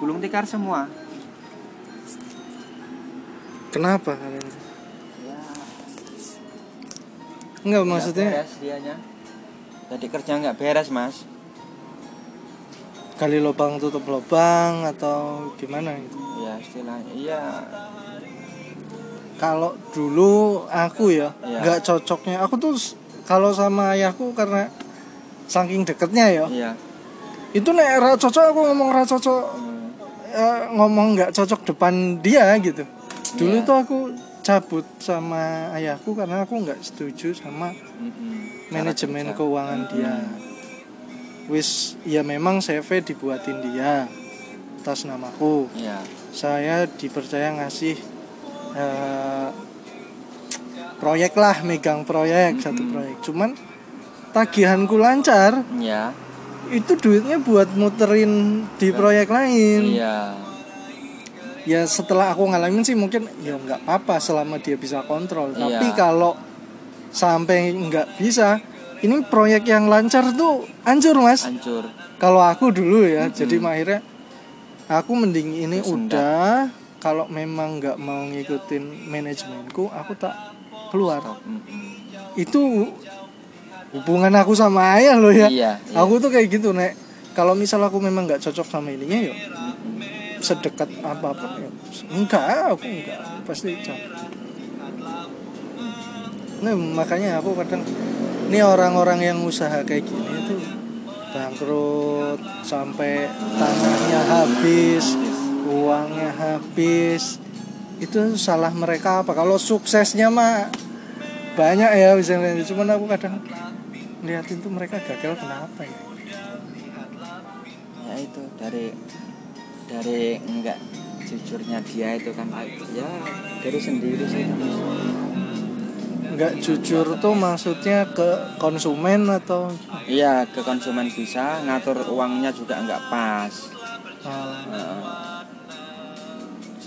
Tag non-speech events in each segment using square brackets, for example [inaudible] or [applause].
gulung tikar semua. Kenapa kalian? Ya. Enggak nggak maksudnya beres dianya. Jadi kerja nggak beres mas. Gali lubang tutup lubang atau gimana gitu? Ya istilahnya iya. Kalau dulu aku ya Iya. nggak cocoknya. Aku tuh kalau sama ayahku karena saking deketnya ya. Iya. Itu nek cocok aku ngomong ra cocok Hmm, eh, ngomong nggak cocok depan dia gitu. Dulu Iya. tuh aku cabut sama ayahku karena aku nggak setuju sama mm-mm. manajemen keuangan dia. Wis ya memang CV dibuatin dia atas namaku. Iya. Saya dipercaya ngasih eh, proyek lah megang proyek satu proyek. Cuman tagihanku lancar. Iya itu duitnya buat muterin di proyek lain. Iya. Ya setelah aku ngalamin sih mungkin ya nggak apa-apa selama dia bisa kontrol. Iya. tapi kalau sampai nggak bisa ini proyek yang lancar tuh hancur mas. Hancur. Kalau aku dulu ya jadi akhirnya aku mending ini Tersendat. udah. Kalau memang nggak mau ngikutin manajemenku aku tak keluar. Itu hubungan aku sama ayah loh ya. Iya iya. aku tuh kayak gitu nek. Kalau misal aku memang nggak cocok sama ininya ya Mm-mm. sedekat apa pun ya enggak aku enggak. Pasti cabut nah makanya aku kadang ini orang-orang yang usaha kayak gini itu bangkrut sampai tanahnya habis uangnya habis. Itu salah mereka apa? Kalau suksesnya mah banyak ya misalnya cuman aku kadang liatin tuh mereka gagal kenapa ya? Ya itu dari dari enggak jujurnya dia itu kan ya dari sendiri sih. Nggak jujur tuh maksudnya ke konsumen atau? Iya ke konsumen bisa ngatur uangnya juga enggak pas. Uh, Heeh.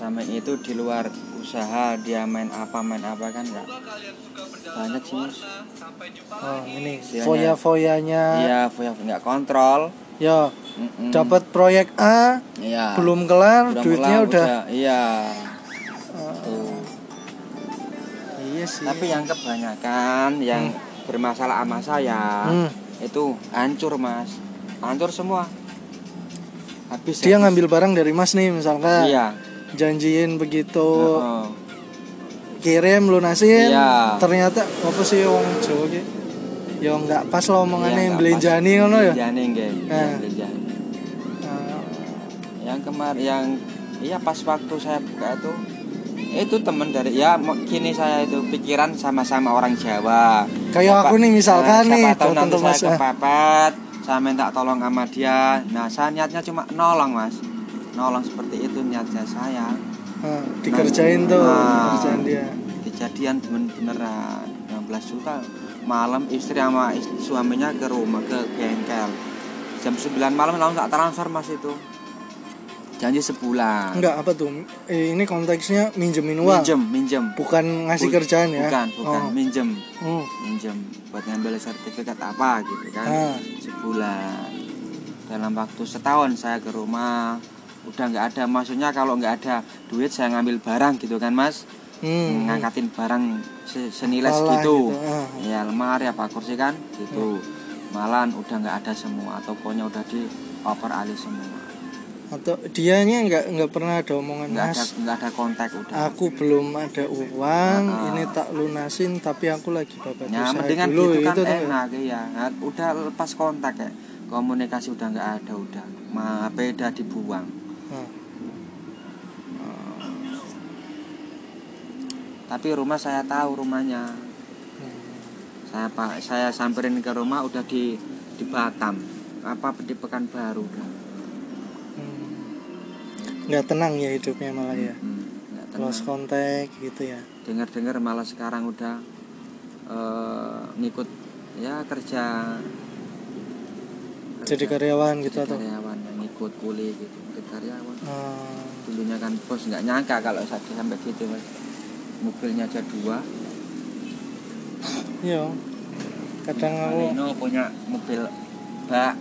Sama itu di luar usaha dia main apa main apa kan enggak banyak sih mas. Oh, ini Sianya. foya-foyanya. Iya foya nggak kontrol. Ya Mm-mm. dapat proyek A iya. belum kelar Udah duitnya mulai, udah, iya. Uh, tuh iya sih. Tapi yang kebanyakan yang bermasalah sama saya Hmm. itu hancur mas. Hancur semua. Habis dia habis. ngambil barang dari mas nih misalkan. Iya janjiin begitu. Heeh. kirim lunasin Iya. ternyata apa sih wong Jawa ki? Ya nggak pas lah omongannya nggak belenjani ngono ya? Belenjani nggih. Nah. belenjani. Ah, yang kemarin yang iya pas waktu saya buka itu itu teman dari ya kini saya itu pikiran sama-sama orang Jawa. Kayak aku nih misalkan Nah, nih siapa tahu nanti saya kepepet saya minta tolong sama dia. Nah saya niatnya cuma nolong mas nolong seperti itu niatnya saya Ah, dikerjain tuh Nah. kerjaan dia. kejadian bener beneran. 16 juta malam istri sama is- suaminya ke rumah ke bengkel. Jam 9 malam langsung tak transfer mas itu. Janji sebulan. Enggak apa tuh? Eh, ini konteksnya minjemin uang. Minjem minjem. Bukan ngasih Bu- kerjaan ya? bukan bukan. Oh. minjem. Hmm. minjem buat ngambil sertifikat apa gitu kan. Ah. sebulan. Dalam waktu setahun saya ke rumah udah nggak ada maksudnya kalau nggak ada duit saya ngambil barang gitu kan mas? Hmm. ngangkatin barang se- senilai segitu. gitu, ah. ya lemari apa kursi kan? Gitu. Malan udah nggak ada semua tokonya udah di oper alih semua. Atau dianya nggak nggak pernah ada omongan nggak ada mas nggak ada kontak udah. Aku belum ada uang Ah. ini tak lunasin tapi aku lagi babat ya mendingan dulu gitu kan itu enak ya Nah, udah lepas kontak ya. Komunikasi udah nggak ada udah. Beda dibuang tapi rumah saya tahu rumahnya. Hmm. saya pak saya samperin ke rumah udah di di Batam. Apa di Pekanbaru udah. Hmm. nggak tenang ya hidupnya malah ya? Hmm, lost contact gitu ya? Dengar-dengar malah sekarang udah eh, ngikut ya kerja. Jadi karyawan gitu jadi atau? karyawan yang ngikut kuli gitu. Karyawan. Ah, dulunya kan bos nggak nyangka kalau sampai gitu mas mobilnya aja dua. Iya. Kadang aku Valino punya mobil bak.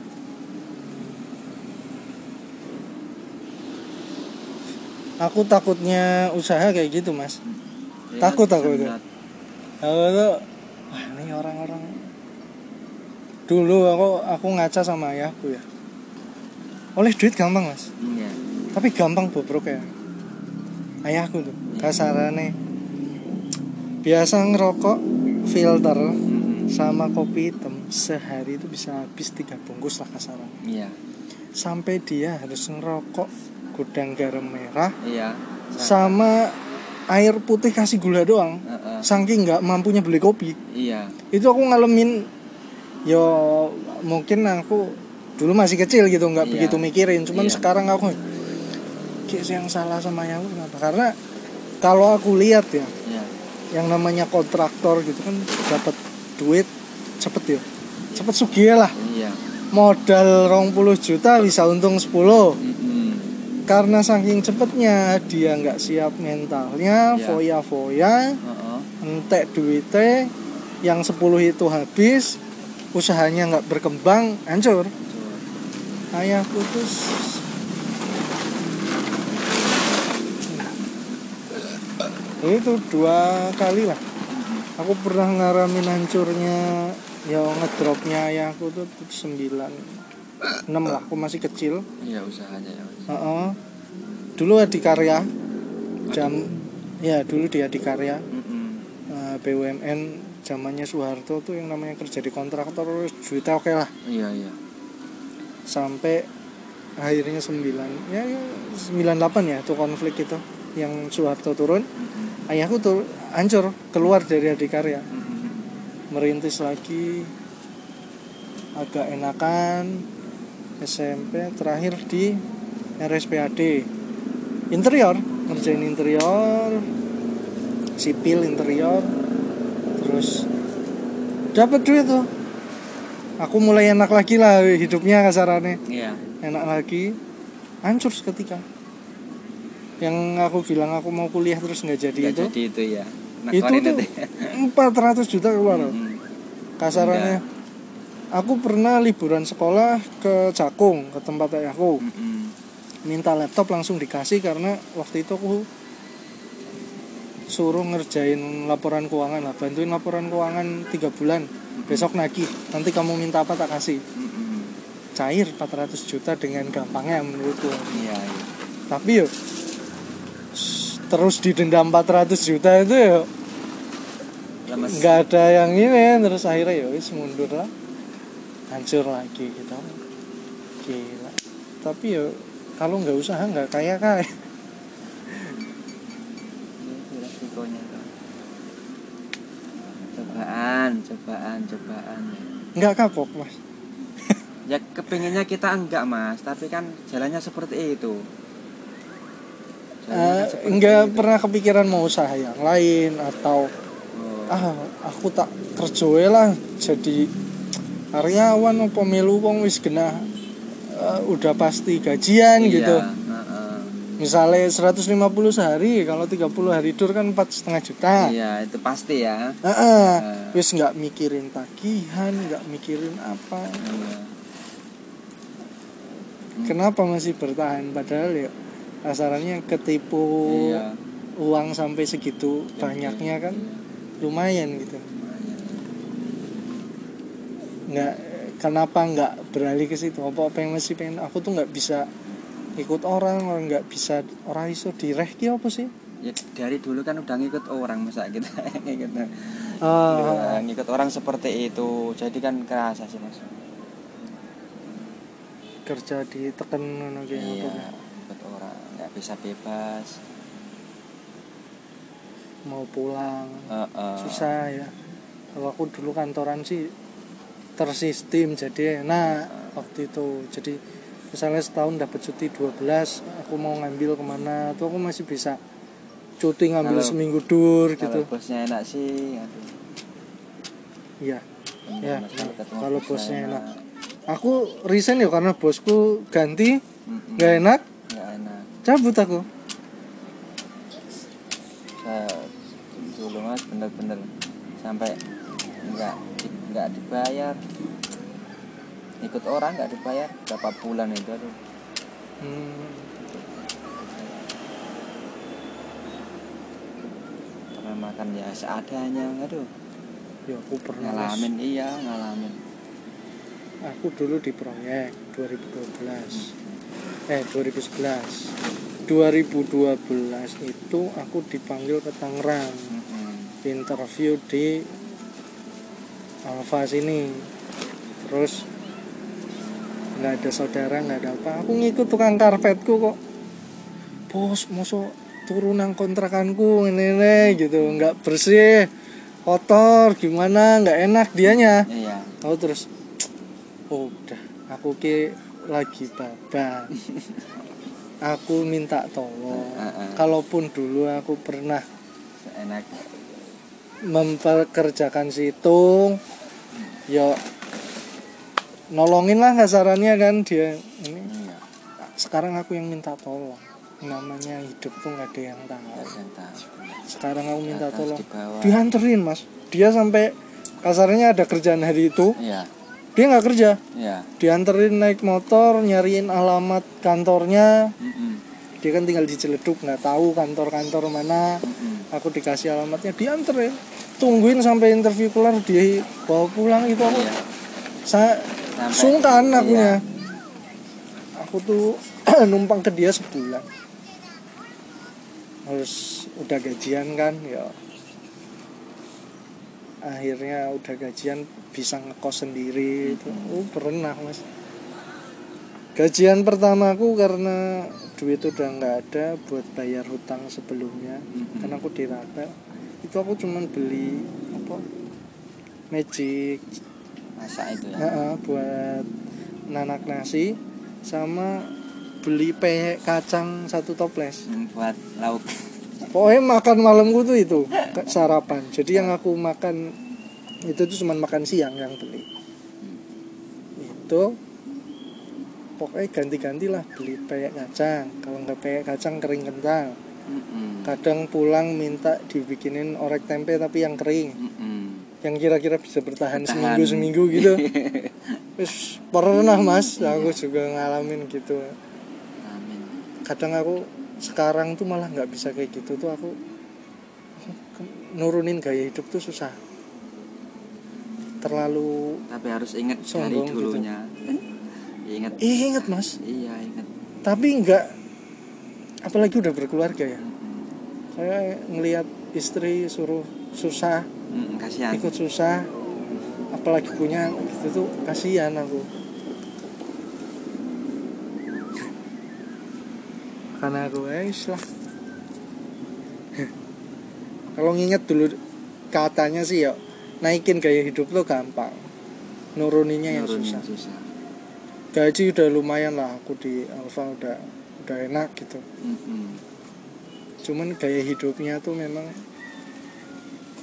Aku takutnya usaha kayak gitu mas. Ya, Takut aku itu. aku tuh wah ini orang-orang dulu aku aku ngaca sama ayahku ya. Oleh duit gampang mas. Iya. Tapi gampang bobrok ya. Ayahku tuh kasarannya biasa ngerokok filter sama kopi hitam sehari itu bisa habis tiga bungkus lah kasaran. Iya. Sampai dia harus ngerokok gudang garam merah iya. sama air putih kasih gula doang Heeh. saking nggak mampunya beli kopi. Iya. Itu aku ngalamin yo mungkin aku dulu masih kecil gitu nggak Iya. begitu mikirin. Cuman Iya. sekarang aku kayak yang salah sama yang kenapa karena kalau aku lihat ya iya yang namanya kontraktor gitu kan dapat duit cepet ya cepet sugih lah iya modal rong puluh juta bisa untung 10 Mm-mm. karena saking cepetnya dia nggak siap mentalnya Iya. foya-foya Heeh. entek duitnya yang 10 itu habis usahanya nggak berkembang hancur ayah putus itu dua kali lah. Aku pernah ngaramin hancurnya ya ngedropnya ayahku tuh sembilan enam lah. Aku masih kecil. Iya usahanya ya Mas. Heeh. dulu adikarya jam ya dulu di adikarya Mm-mm. eh, BUMN zamannya Soeharto tuh yang namanya kerja di kontraktor juta oke lah. Iya iya. Sampai akhirnya 9 ya ya, 98 ya tuh konflik itu yang Soeharto turun Mm-mm. ayahku tuh hancur keluar dari adikarya Mm-mm. merintis lagi agak enakan SMP terakhir di RSPAD interior ngerjain interior sipil interior terus dapat duit tuh aku mulai enak lagi lah hidupnya kasarannya iya enak lagi hancur seketika yang aku bilang aku mau kuliah terus nggak jadi Nggak itu. jadi itu ya. Itu Nakarin tuh itu ya. 400 juta keluar. Mm-mm. kasarannya. Aku pernah liburan sekolah ke Cakung ke tempat ayahku Mm-mm. minta laptop langsung dikasih karena waktu itu aku suruh ngerjain laporan keuangan lah. Bantuin laporan keuangan tiga bulan. Besok nagih. Nanti kamu minta apa tak kasih. Cair 400 juta dengan gampangnya menurutku. Iya iya. Tapi yuk terus didenda 400 juta itu yuk lemes nggak ada yang ini terus akhirnya ya wis mundur lah. Hancur lagi gitu. Gila. Tapi ya kalau nggak usaha nggak kaya kaya. Cobaan cobaan cobaan. Nggak kapok mas. Ya kepinginnya kita enggak mas. Tapi kan jalannya seperti itu Seperti nggak itu. pernah kepikiran mau usaha yang lain atau Oh, ah aku tak kerja lah jadi karyawan apa melu wong wis kena eh, udah pasti gajian iya, gitu misalnya 150 sehari kalau 30 hari tur kan empat setengah juta iya itu pasti ya Heeh. Eh. wis nggak mikirin tagihan nggak mikirin apa Iya. kenapa masih bertahan padahal ya asarannya ketipu iya. uang sampai segitu banyaknya kan? Lumayan gitu. Lumayan. nggak kenapa nggak beralih ke situ? Apa apa yang masih pengen? Aku tuh nggak bisa ikut orang orang nggak bisa orang iso direh ki apa sih? Ya dari dulu kan udah ngikut orang masa kita [laughs] ngikut Ah, ngikut orang seperti itu jadi kan kerasa sih mas. Kerja ditekan ngono ki iya. apa bisa bebas. Mau pulang. Heeh. susah ya. Kalau aku dulu kantoran sih tersistem jadi enak waktu itu. Jadi misalnya setahun dapat cuti 12 aku mau ngambil ke mana tuh aku masih bisa cuti ngambil Kalau- seminggu dur kalau gitu. bosnya enak sih aduh. Iya Ya, nah, ketemu kalau bosnya enak. aku resign ya karena bosku ganti nggak enak nggak enak cabut aku. Saya dulu mas. Bener-bener sampai nggak nggak dibayar. Ikut orang nggak dibayar berapa bulan itu aduh. Hmm. pernah makan ya seadanya aduh. Ya aku pernah ngalamin mas. iya ngalamin. Aku dulu di proyek 2012 hmm eh 2011 2012 itu aku dipanggil ke Tangerang. Mm-mm. interview di Alfa sini. Terus nggak ada saudara nggak ada apa. Aku ngikut tukang karpetku kok. Bos mosok turun nang kontrakanku ini ini gitu. Nggak bersih kotor gimana? Nggak enak dianya. Iya. Tahu terus oh, [tsk] udah. Aku ki lagi babat [laughs] aku minta tolong Heeh. kalaupun dulu aku pernah enak memperkerjakan situng ya nolongin lah kasarannya kan dia. Ini iya. sekarang aku yang minta tolong. Namanya hidup tuh nggak ada yang tahu. Sekarang aku minta tolong. dianterin mas. Dia sampai kasarnya ada kerjaan hari itu. Iya dia nggak kerja. Iya. Dianterin naik motor nyariin alamat kantornya. Mm-mm. dia kan tinggal di Ciledug nggak tahu kantor-kantor mana. Mm-mm. aku dikasih alamatnya dianterin. Tungguin sampai interview kelar dia bawa pulang itu aku iya. Saya Sampai- sungkan iya. akunya. Aku tuh [clears throat] numpang ke dia sebulan. Harus udah gajian kan ya akhirnya udah gajian bisa ngekos sendiri itu. Oh, pernah mas. Gajian pertamaku karena duit udah nggak ada buat bayar hutang sebelumnya Mm-mm. kan aku dirapel itu aku cuman beli apa magic. Masak itu ya? Heeh, buat nanak nasi sama beli pehek kacang satu toples. Hmm, buat lauk. Pokoknya makan malamku tuh itu [laughs] sarapan. Jadi yang aku makan itu tuh cuma makan siang yang beli. Itu pokoknya ganti-ganti lah beli peyek kacang. Kalau nggak peyek kacang kering kentang Mm-mm. kadang pulang minta dibikinin orek tempe tapi yang kering. Mm-mm. yang kira-kira bisa bertahan. seminggu seminggu gitu. [laughs] Wis pernah mas. Aku juga ngalamin gitu. Amin. Kadang aku sekarang tuh malah nggak bisa kayak gitu tuh aku nurunin gaya hidup tuh susah. Terlalu tapi harus ingat dari gitu. dulunya. Ingat. Ih, inget mas. Iya ingat. Tapi nggak apalagi udah berkeluarga ya. Saya ngelihat istri suruh susah kasihan. ikut susah apalagi punya gitu tuh kasihan aku. Karena aku eh lah kalau nginget dulu katanya sih ya naikin gaya hidup lo gampang. Nuruninnya yang Nurunin susah. susah. Gaji udah lumayan lah aku di Alfa udah udah enak gitu. Mm-mm. cuman gaya hidupnya tuh memang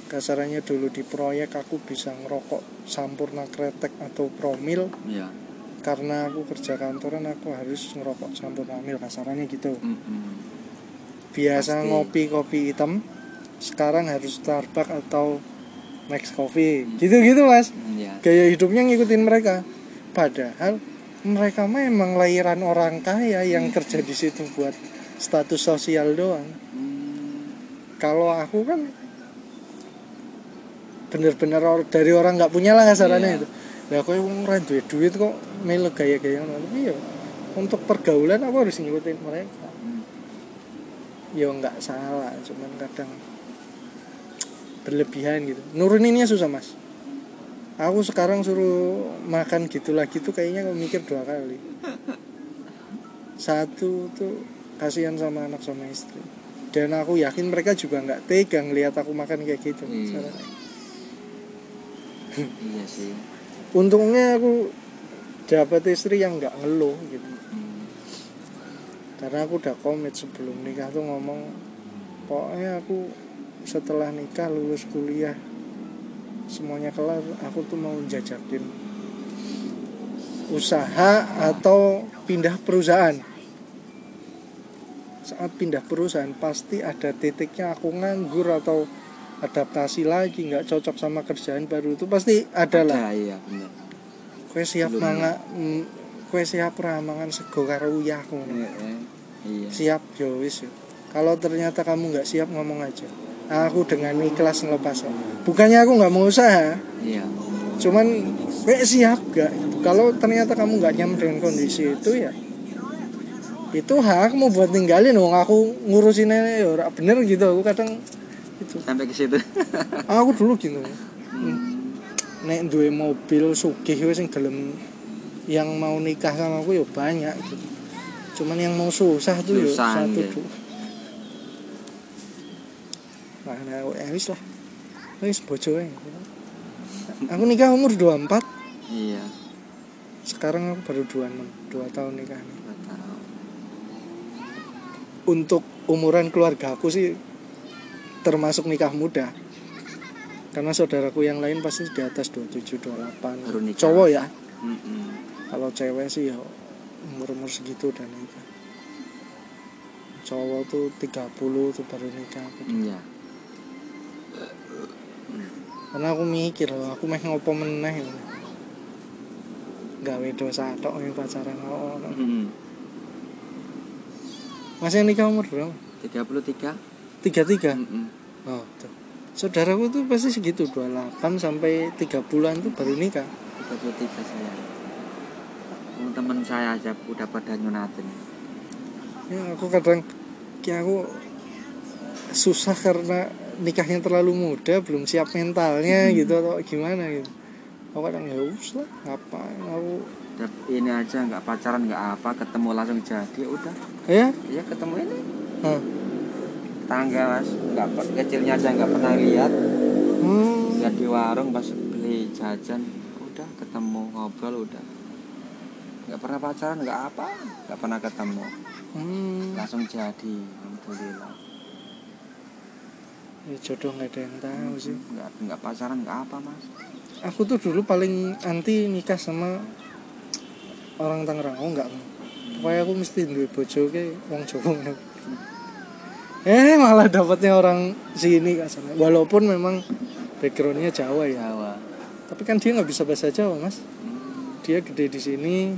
kasarannya dulu di proyek aku bisa ngerokok sampurna kretek atau promil. Iya. Karena aku kerja kantoran aku harus ngerokok sampurna mil kasarannya gitu. Mm-mm. biasa Pasti. ngopi kopi hitam sekarang harus Starbucks atau Max Coffee. Gitu-gitu mas. Iya. Gaya hidupnya ngikutin mereka. Padahal mereka memang lahiran orang kaya yang kerja di situ buat status sosial doang. Hmm, kalau aku kan bener-bener or- dari orang nggak punya lah kasarannya Iya. itu. Ya aku yang ora duit duit kok melu gaya-gaya tapi ya untuk pergaulan aku harus ngikutin mereka. Hmm. ya nggak salah. Cuman kadang berlebihan gitu. Nuruninnya susah mas. Aku sekarang suruh makan gitu lagi tuh kayaknya aku mikir dua kali. Satu tuh kasihan sama anak sama istri. Dan aku yakin mereka juga nggak tega ngelihat aku makan kayak gitu. Caranya. iya sih. Untungnya aku dapat istri yang nggak ngeluh gitu. Hmm. karena aku udah komit sebelum nikah tuh ngomong pokoknya aku setelah nikah lulus kuliah semuanya kelar aku tuh mau jajakin usaha atau pindah perusahaan. Saat pindah perusahaan pasti ada titiknya aku nganggur atau adaptasi lagi nggak cocok sama kerjaan baru itu pasti ada lah. Ada, iya benar kue siap Belum. manga mm, kue siap ramangan sego karo iya iya. siap wis. Ya. kalau ternyata kamu nggak siap ngomong aja aku dengan ikhlas ngelepas. Bukannya aku nggak mau usaha. Iya. Cuman kayak siap gak? Kalau ternyata kamu nggak nyaman dengan kondisi itu ya itu hakmu buat ninggalin wong. Aku ngurusinnya ya ora bener gitu. Aku kadang itu. Sampai ke situ. [laughs] Aku dulu gitu. Hmm. nek duwe mobil sugih wis sing gelem yang mau nikah sama aku ya banyak gitu. Cuman yang mau susah tuh ya satu iya. tuh. Nah, nah ya wis lah. Wis bojo ae. Aku nikah umur 24, iya sekarang aku baru 26, 2 tahun nikah. Tahu. Untuk umuran keluarga aku sih termasuk nikah muda. Karena saudaraku yang lain pasti di atas 27, 28. Baru nikah. Cowok ya. Mm-mm. kalau cewek sih ya umur umur segitu udah nikah cowok tuh 30 tuh baru nikah iya karena aku mikir loh aku meh ngopo meneh lho. gawe dosa tok yang pacaran ngono. Mm-mm. masih nikah umur berapa? 33 tiga. Tiga Mm-mm. oh tuh saudaraku tuh pasti segitu 28 sampai 3 bulan tuh baru nikah. 33 saya. Teman saya aja udah pada nyunatin. Ya aku kadang kayak aku susah karena nikahnya terlalu muda belum siap mentalnya Hmm. gitu atau gimana gitu. Aku kadang ya usah ngapain aku? Ini aja nggak pacaran nggak apa ketemu langsung jadi udah. Ya iya ketemu ini. Hah. tangga mas. Nggak kecilnya aja nggak pernah lihat. Hmm. lihat di warung pas beli jajan udah ketemu ngobrol udah. Nggak pernah pacaran nggak apa nggak pernah ketemu. Hmm. langsung jadi alhamdulillah ya jodoh nggak ada yang tahu sih. Nggak nggak pacaran nggak apa mas. Aku tuh dulu paling anti nikah sama orang Tangerang. Oh enggak pokoknya aku mesti duwe bojo ke wong Jawa. [laughs] Eh malah dapatnya orang sini kan sana. Walaupun memang backgroundnya Jawa ya. Jawa. Tapi kan dia nggak bisa bahasa Jawa mas. Hmm. dia gede di sini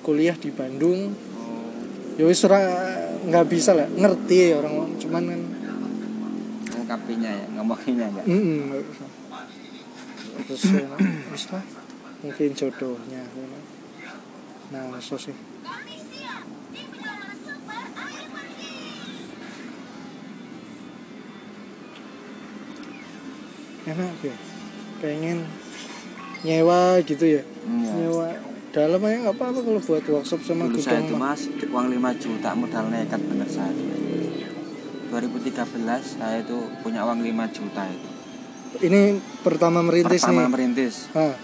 kuliah di Bandung. Oh. Ya wis nggak bisa lah. Ngerti orang cuman kan ngungkapinya ya ngomonginnya enggak mm terus ya, wis lah mungkin jodohnya nah so sih. Enak ya? Pengen nyewa gitu ya? Iya. nyewa. Dalam aja nggak apa-apa kalau buat workshop sama Dulu saya gudang itu mas uang 5 juta modal nekat bener saya 2013 saya itu punya uang 5 juta itu. Ini pertama merintis pertama nih. merintis. Ah,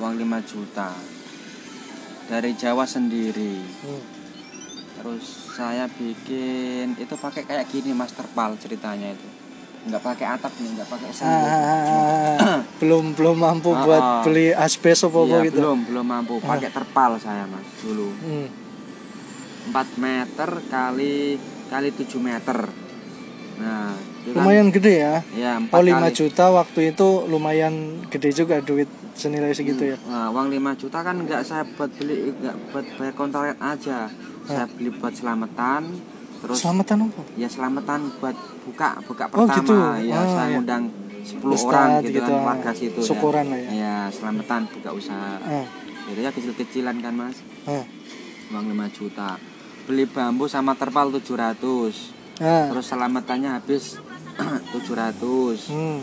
uang 5 juta. Dari Jawa sendiri. Hmm. terus saya bikin itu pakai kayak gini mas terpal ceritanya itu. Nggak pakai atap nih nggak pakai Ah, sendi ah, ah, ah. [coughs] belum belum mampu Ah, buat ah. beli asbes apa apa Iya, gitu? belum belum mampu. Pakai terpal saya mas dulu. Hmm. 4 meter kali kali 7 meter nah itu kan- lumayan gede ya ya 4 oh 5 kali juta waktu itu lumayan gede juga duit senilai segitu ya Nah, uang 5 juta kan nggak saya buat beli nggak buat bayar kontrak aja. Saya beli buat selamatan, terus selamatan apa ya selamatan buat buka buka Oh, pertama. gitu. Ya Ah, saya iya. undang 10 Ustadz orang gitu, gitu, kan warga situ Syukuran ya. lah ya. Ya, selamatan buka usaha. ah, Jadi ya kecil-kecilan kan, Mas. ah, Uang 5 juta. Beli bambu sama terpal 700. Ah. Terus selamatannya habis [clears throat] 700. Hmm.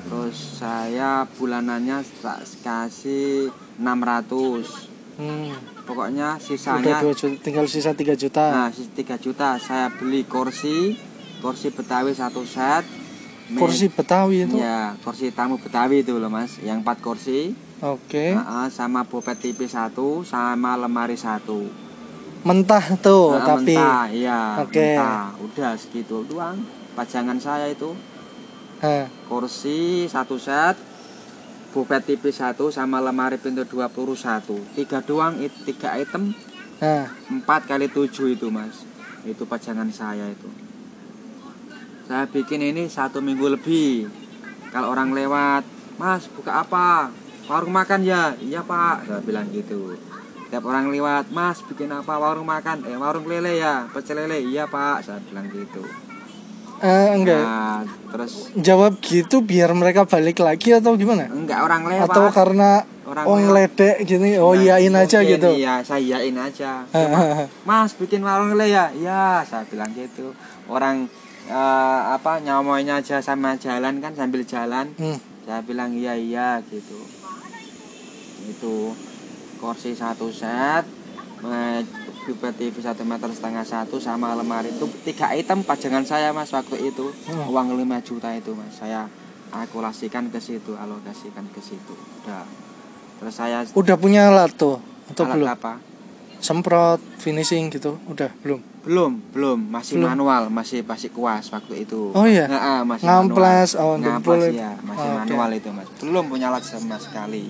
Terus saya bulanannya tak kasih 600. Hmm. Pokoknya Udah sisanya 2 juta, tinggal sisa 3 juta. nah sis- 3 juta saya beli kursi kursi Betawi satu set Kursi Betawi itu. ya kursi tamu Betawi itu loh mas yang 4 kursi Oke. Ah, ah, sama bopet TV satu sama lemari satu Mentah tuh, Ah, Oh, tapi mentah, iya Oke. mentah. udah segitu doang pajangan saya itu. Ah, kursi satu set bopet TV satu sama lemari pintu 21 tiga doang it- tiga item. 4 kali 7 itu mas. Itu pajangan saya itu. Saya bikin ini satu minggu lebih. Kalau orang lewat mas buka apa? Warung makan ya? Iya pak. Saya bilang gitu tiap orang lewat mas bikin apa warung makan eh warung lele ya pecel lele iya pak saya bilang gitu Eh, enggak. Nah, terus Jawab gitu biar mereka balik lagi atau gimana? enggak orang lewat. Atau karena Orang oh ngeledek gini, oh Nah, iyain aja mungkin gitu. Iya, saya iyain aja. [laughs] Mas bikin warung le ya? Ya, saya bilang gitu. Orang eh, apa nyamoynya aja sama jalan kan sambil jalan. Hmm. Saya bilang iya iya gitu. Itu kursi satu set, Super TV satu meter setengah satu sama lemari itu tiga item pajangan saya mas waktu itu Hmm. uang 5 juta itu mas saya akulasikan ke situ alokasikan ke situ udah terus saya Udah punya alat tuh atau alat belum? apa Semprot, finishing gitu, udah belum? belum belum masih Belum. manual masih masih kuas waktu itu Oh iya? Nggak, ah, masih Ngamplas, manual. oh, Ngamplas, ya masih Oh, manual itu mas belum punya alat sama sekali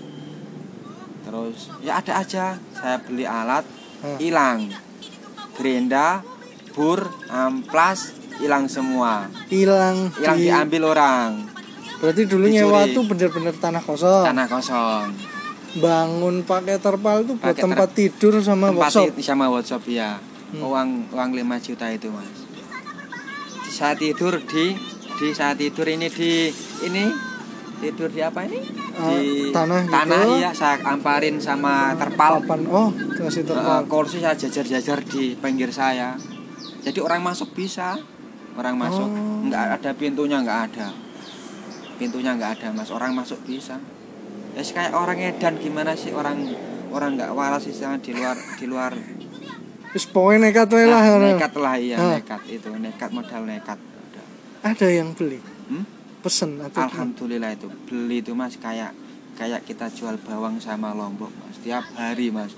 terus ya ada aja saya beli alat Hmm. hilang gerinda bur amplas hilang semua Hilang hilang di diambil orang Berarti dulu dicuri. nyewa tuh bener-bener tanah kosong. tanah kosong Bangun pakai terpal tuh buat ter- tempat tidur sama tempat workshop. sama workshop ya Hmm. uang uang 5 juta itu mas saya tidur di di saya tidur ini di ini tidur di apa ini Eh, di tanah gitu. tanah iya saya amparin sama terpal Papan. Oh, kasih terpal. kursi saya jajar-jajar di pinggir saya jadi orang masuk bisa orang masuk Oh. nggak ada pintunya nggak ada pintunya nggak ada mas orang masuk bisa ya sih kayak orang edan gimana sih orang orang nggak waras istilahnya di luar di luar Terus pokoknya nekat lah. Nah, nekat lah iya Ah. nekat itu nekat modal nekat. Ada yang beli. Hmm? Pesen atau alhamdulillah itu. Beli itu mas kayak kayak kita jual bawang sama lombok mas. Tiap hari mas.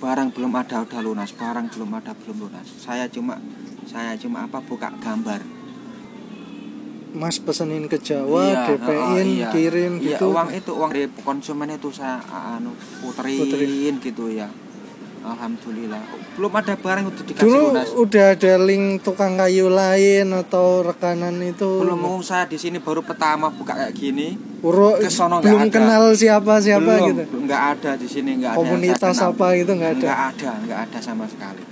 Barang belum ada udah lunas. Barang belum ada belum lunas. Saya cuma saya cuma apa buka gambar. Mas pesenin ke Jawa, Iya, DP-in, oh, iya. kirim Iya, gitu. uang itu uang dari konsumen itu saya ah, anu puterin, Puterin. gitu ya alhamdulillah belum ada barang itu dikasih Dulu lunas udah ada link tukang kayu lain atau rekanan itu. belum mau saya di sini baru pertama buka kayak gini Uro, Kesono belum ada. kenal siapa siapa belum gitu. nggak ada di sini nggak ada Komunitas apa gitu nggak ada. nggak ada nggak ada sama sekali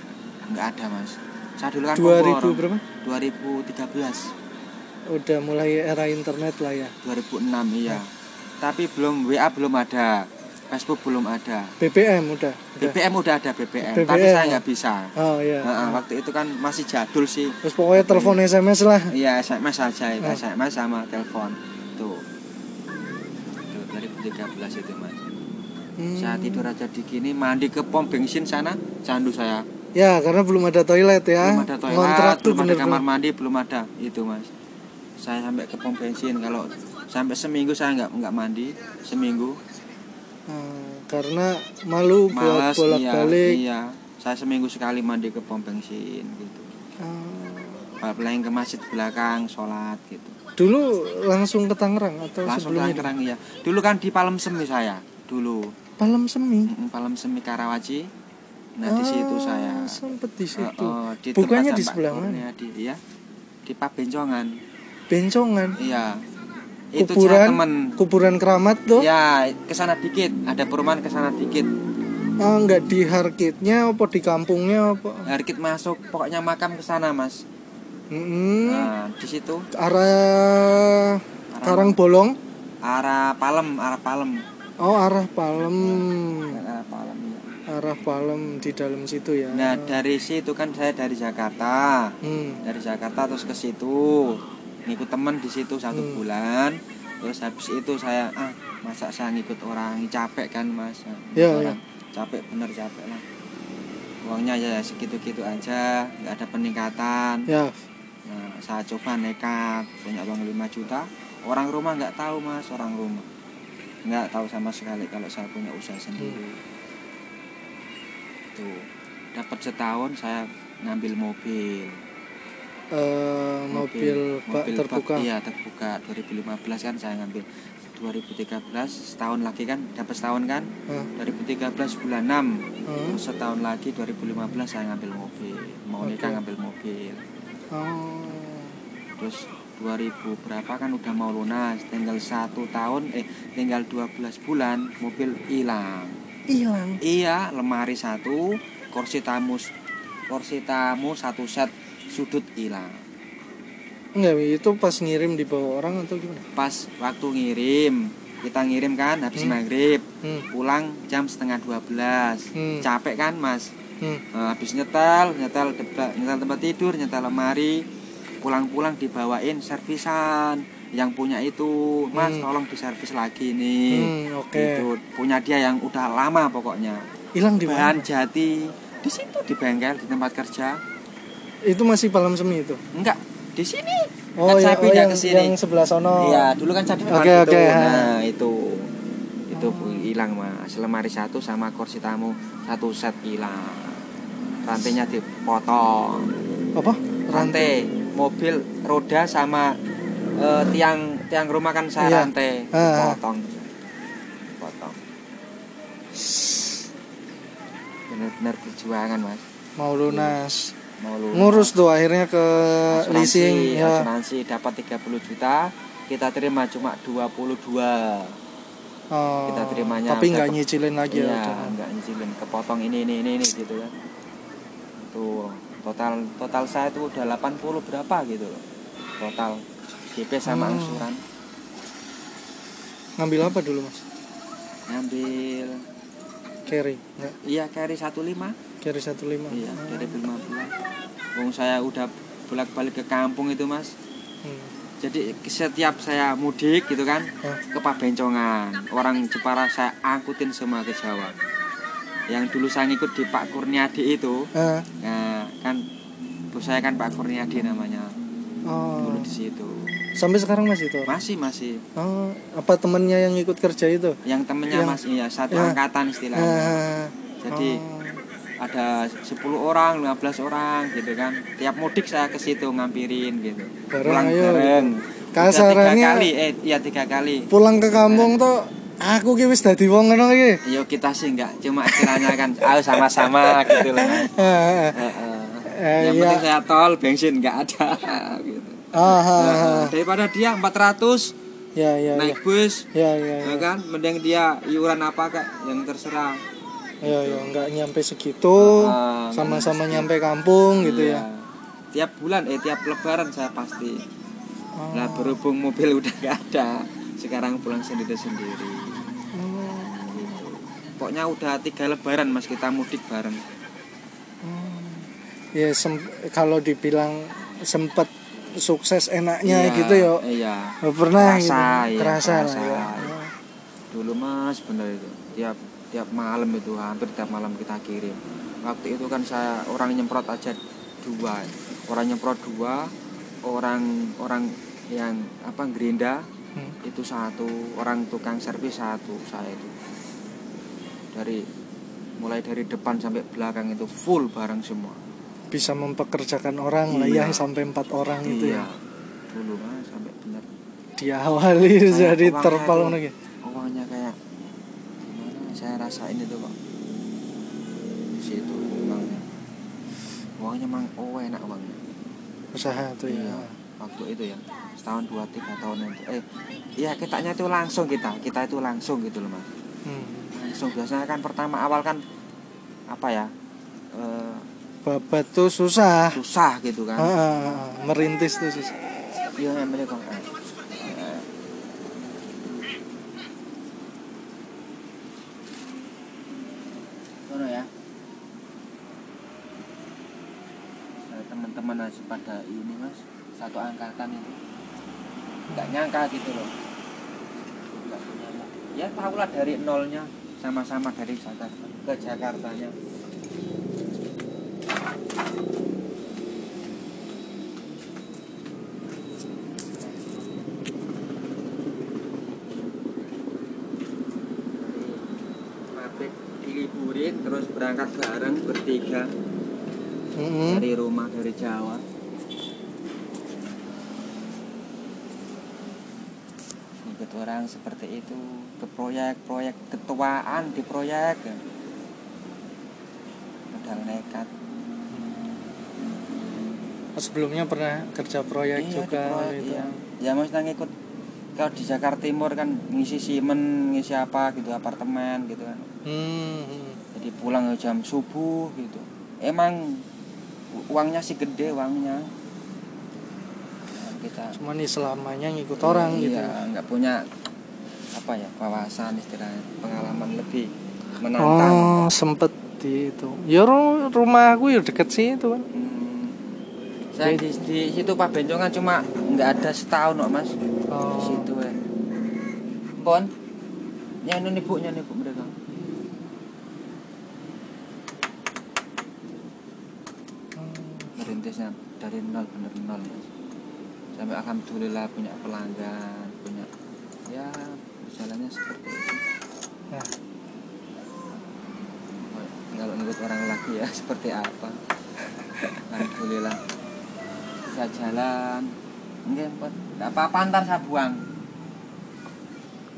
nggak ada mas saya dulu kan 2000 kompor. berapa? 2013 Udah mulai era internet lah ya. 2006 iya tapi belum WA belum ada Facebook belum ada BBM udah. udah. BBM udah ada BBM, BBM. tapi saya nggak bisa Oh iya. Nah, waktu itu kan masih jadul sih Terus pokoknya telepon SMS lah. iya SMS saja itu Oh. SMS sama telepon tuh Tuh, 2013 itu mas Hmm. saya tidur aja di gini mandi ke pom bensin sana candu saya Ya karena belum ada toilet ya. belum ada toilet Ngontrak tuh belum ada kamar mandi belum ada itu mas saya sampai ke pom bensin kalau sampai seminggu saya nggak nggak mandi seminggu Hmm, karena malu buat malas iya bolak-balik. iya saya seminggu sekali mandi ke pom bensin gitu Hmm. paling ke masjid belakang sholat gitu Dulu langsung ke Tangerang atau langsung sebelumnya? terang iya dulu kan di Palem Semi saya dulu Palem Semi. Mm, Palem Semi Karawaci nah di situ Ah, saya Sempet di situ. oh, di Bukannya di sebelah Kurnia, di iya di Pak Bencongan Bencongan. iya itu Kuburan. temen Kuburan keramat tuh. ya ke sana dikit ada perumahan ke sana dikit Ah, nggak di Harkitnya apa di kampungnya apa? Harkit masuk pokoknya makam ke sana mas Mm-mm. nah di situ Arah Karang Bolong. arah Palem arah Palem Oh, arah Palem. arah Palem iya. Arah Palem di dalam situ ya. nah dari situ kan saya dari Jakarta Hmm. dari Jakarta terus ke situ ngikut teman di situ satu Hmm. bulan terus habis itu saya ah masa saya ngikut orang capek kan mas? Ngikut Ya, orang. capek bener capek lah. Uangnya ya segitu-gitu aja nggak ada peningkatan. Ya, nah, saya coba nekat punya uang 5 juta. Orang rumah nggak tahu mas orang rumah. Nggak tahu sama sekali kalau saya punya usaha sendiri. Tuh dapat setahun saya ngambil mobil eh, mobil, bak mobil terbuka. iya terbuka 2015 kan saya ngambil 2013 setahun lagi kan dapat setahun kan Hah? 2013 bulan 6 Hmm. terus setahun lagi 2015 saya ngambil mobil mau nikah Oke. ngambil mobil Oh. terus 2000 berapa kan udah mau lunas tinggal satu tahun eh tinggal 12 bulan mobil hilang Hilang. iya lemari satu kursi tamu kursi tamu satu set sudut hilang. Enggak itu pas ngirim di bawah orang atau gimana? Pas waktu ngirim kita ngirim kan habis Hmm. maghrib. Hmm. pulang jam setengah 12 Hmm. capek kan mas? Hmm. Nah, habis nyetel nyetel deba- nyetel tempat tidur nyetel lemari. Pulang-pulang dibawain servisan. Yang punya itu mas Hmm. tolong diservis lagi nih. Hmm, oke. Gitu. punya dia yang udah lama pokoknya. Hilang di mana? bahan jati. Di situ di bengkel di tempat kerja itu masih palam semi itu enggak di sini oh, Kan saya ya, oh pindah yang, ke sini. yang sebelah sono Iya, dulu kan saya di depan Oke, itu. ha. Nah, itu itu hilang mas. Lemari satu sama kursi tamu satu set hilang. Rantainya dipotong. apa Rantai mobil roda sama eh, tiang tiang rumah kan saya Iya. rantai Ha. potong. Potong. Benar-benar perjuangan mas. mau lunas Mau ngurus tuh akhirnya ke asuransi, leasing ya. asuransi dapat 30 juta kita terima cuma 22 Oh, kita terimanya tapi nggak nyicilin lagi ya iya udah. nggak nyicilin kepotong ini ini ini, ini gitu kan. Tuh total total saya tuh udah 80 berapa gitu loh total. DP sama Hmm. angsuran ngambil apa dulu mas? Ngambil carry iya carry 15 carry 15 iya Oh. dari 15 Wong saya udah bolak balik ke kampung itu mas Hmm. jadi setiap saya mudik gitu kan Hah? ke Pabencongan orang Jepara saya angkutin semua ke Jawa yang dulu saya ngikut di Pak Kurniadi itu Ah, nah kan bos saya kan Pak Kurniadi namanya oh. dulu di situ sampai sekarang masih itu masih masih oh apa temennya yang ikut kerja itu yang temennya Yang- mas iya satu ya. angkatan istilahnya Ah, jadi oh. Ada 10 orang 15 orang gitu kan tiap mudik saya ke situ ngampirin gitu Bareng, pulang ayo. bareng Kasarannya- tiga kali eh iya tiga kali pulang ke kampung tuh aku ki wis dadi wong ngono iki Yo kita sih enggak, cuma istilahnya kan ayo sama-sama gitu loh. Mas. Ah, ah, Heeh. Eh, Yang iya. penting saya tol, bensin enggak ada [laughs] gitu. ah, ah, ah. Nah, daripada dia 400 ya ya ya naik bus, ya ya ya ya kan? Mending dia iuran apa kak yang terserah. Ya ya nggak nyampe segitu Ah, sama-sama nyampe kampung gitu Iya. ya Tiap bulan eh tiap lebaran saya pasti. Oh. Nah, berhubung mobil udah enggak ada, sekarang pulang sendiri-sendiri. Oh. Gitu. Pokoknya udah tiga lebaran mas kita mudik bareng. ya sem- kalau dibilang sempet sukses enaknya Iya, gitu ya Iya. Pernah Kerasa, gitu iya, kerasa lah kerasa. ya dulu mas bener itu tiap tiap malam itu hampir tiap malam kita kirim. Waktu itu kan saya orang nyemprot aja dua. Orang nyemprot dua orang orang yang apa gerinda Hmm. itu satu. Orang tukang servis satu saya itu. Dari mulai dari depan sampai belakang itu full barang semua. Bisa mempekerjakan orang lah ya Iya. sampai empat orang itu iya. Ya dulu mas sampai bener diawali jadi terpal tuh. ngono gitu uangnya kayak gimana saya rasain itu pak. Di situ uangnya uangnya mang oh enak uangnya usaha tuh ya. Iya, waktu itu ya. Setahun dua tiga tahun itu. Eh iya kitanya itu langsung kita. Kita itu langsung gitu loh mas. Hmm. langsung. Biasanya kan pertama awal kan apa ya eh, babat tuh susah. susah gitu kan. Ah, ah. merintis tuh susah. Iya namanya kok eh, eh, Sono ya Saya masih pada ini mas satu angkatan itu. Nggak nyangka gitu loh. Nggak punya ya tahulah dari nolnya sama-sama dari Jakarta ke pabrik diliburin terus berangkat bareng bertiga Mm-mm. dari rumah dari Jawa ikut orang seperti itu ke proyek-proyek ketuaan di proyek modal nekat sebelumnya pernah kerja proyek Iya, juga proyek, gitu iya. ya maksudnya ngikut kalau di Jakarta Timur kan ngisi simen ngisi apa gitu apartemen gitu kan Hmm, hmm. jadi pulang jam subuh gitu emang uangnya sih gede uangnya. Kita cuman nih selamanya ngikut orang gitu. iya nggak punya apa ya wawasan istilahnya pengalaman lebih menantang. Oh sempet di itu. Ya ru- rumah aku ya deket sih itu kan Hmm. saya di, di situ Pak Bencongan cuma nggak ada setahun kok mas. Di oh, situ ya pon nyanyi nih bu nyanyi bu mereka merintisnya dari nol bener nol mas sampai alhamdulillah punya pelanggan punya ya berjalannya seperti itu. Ya. kalau ngikut orang lagi ya [laughs] seperti apa? Alhamdulillah. Bisa jalan. Enggak Pon. nggak apa-apa ntar saya buang.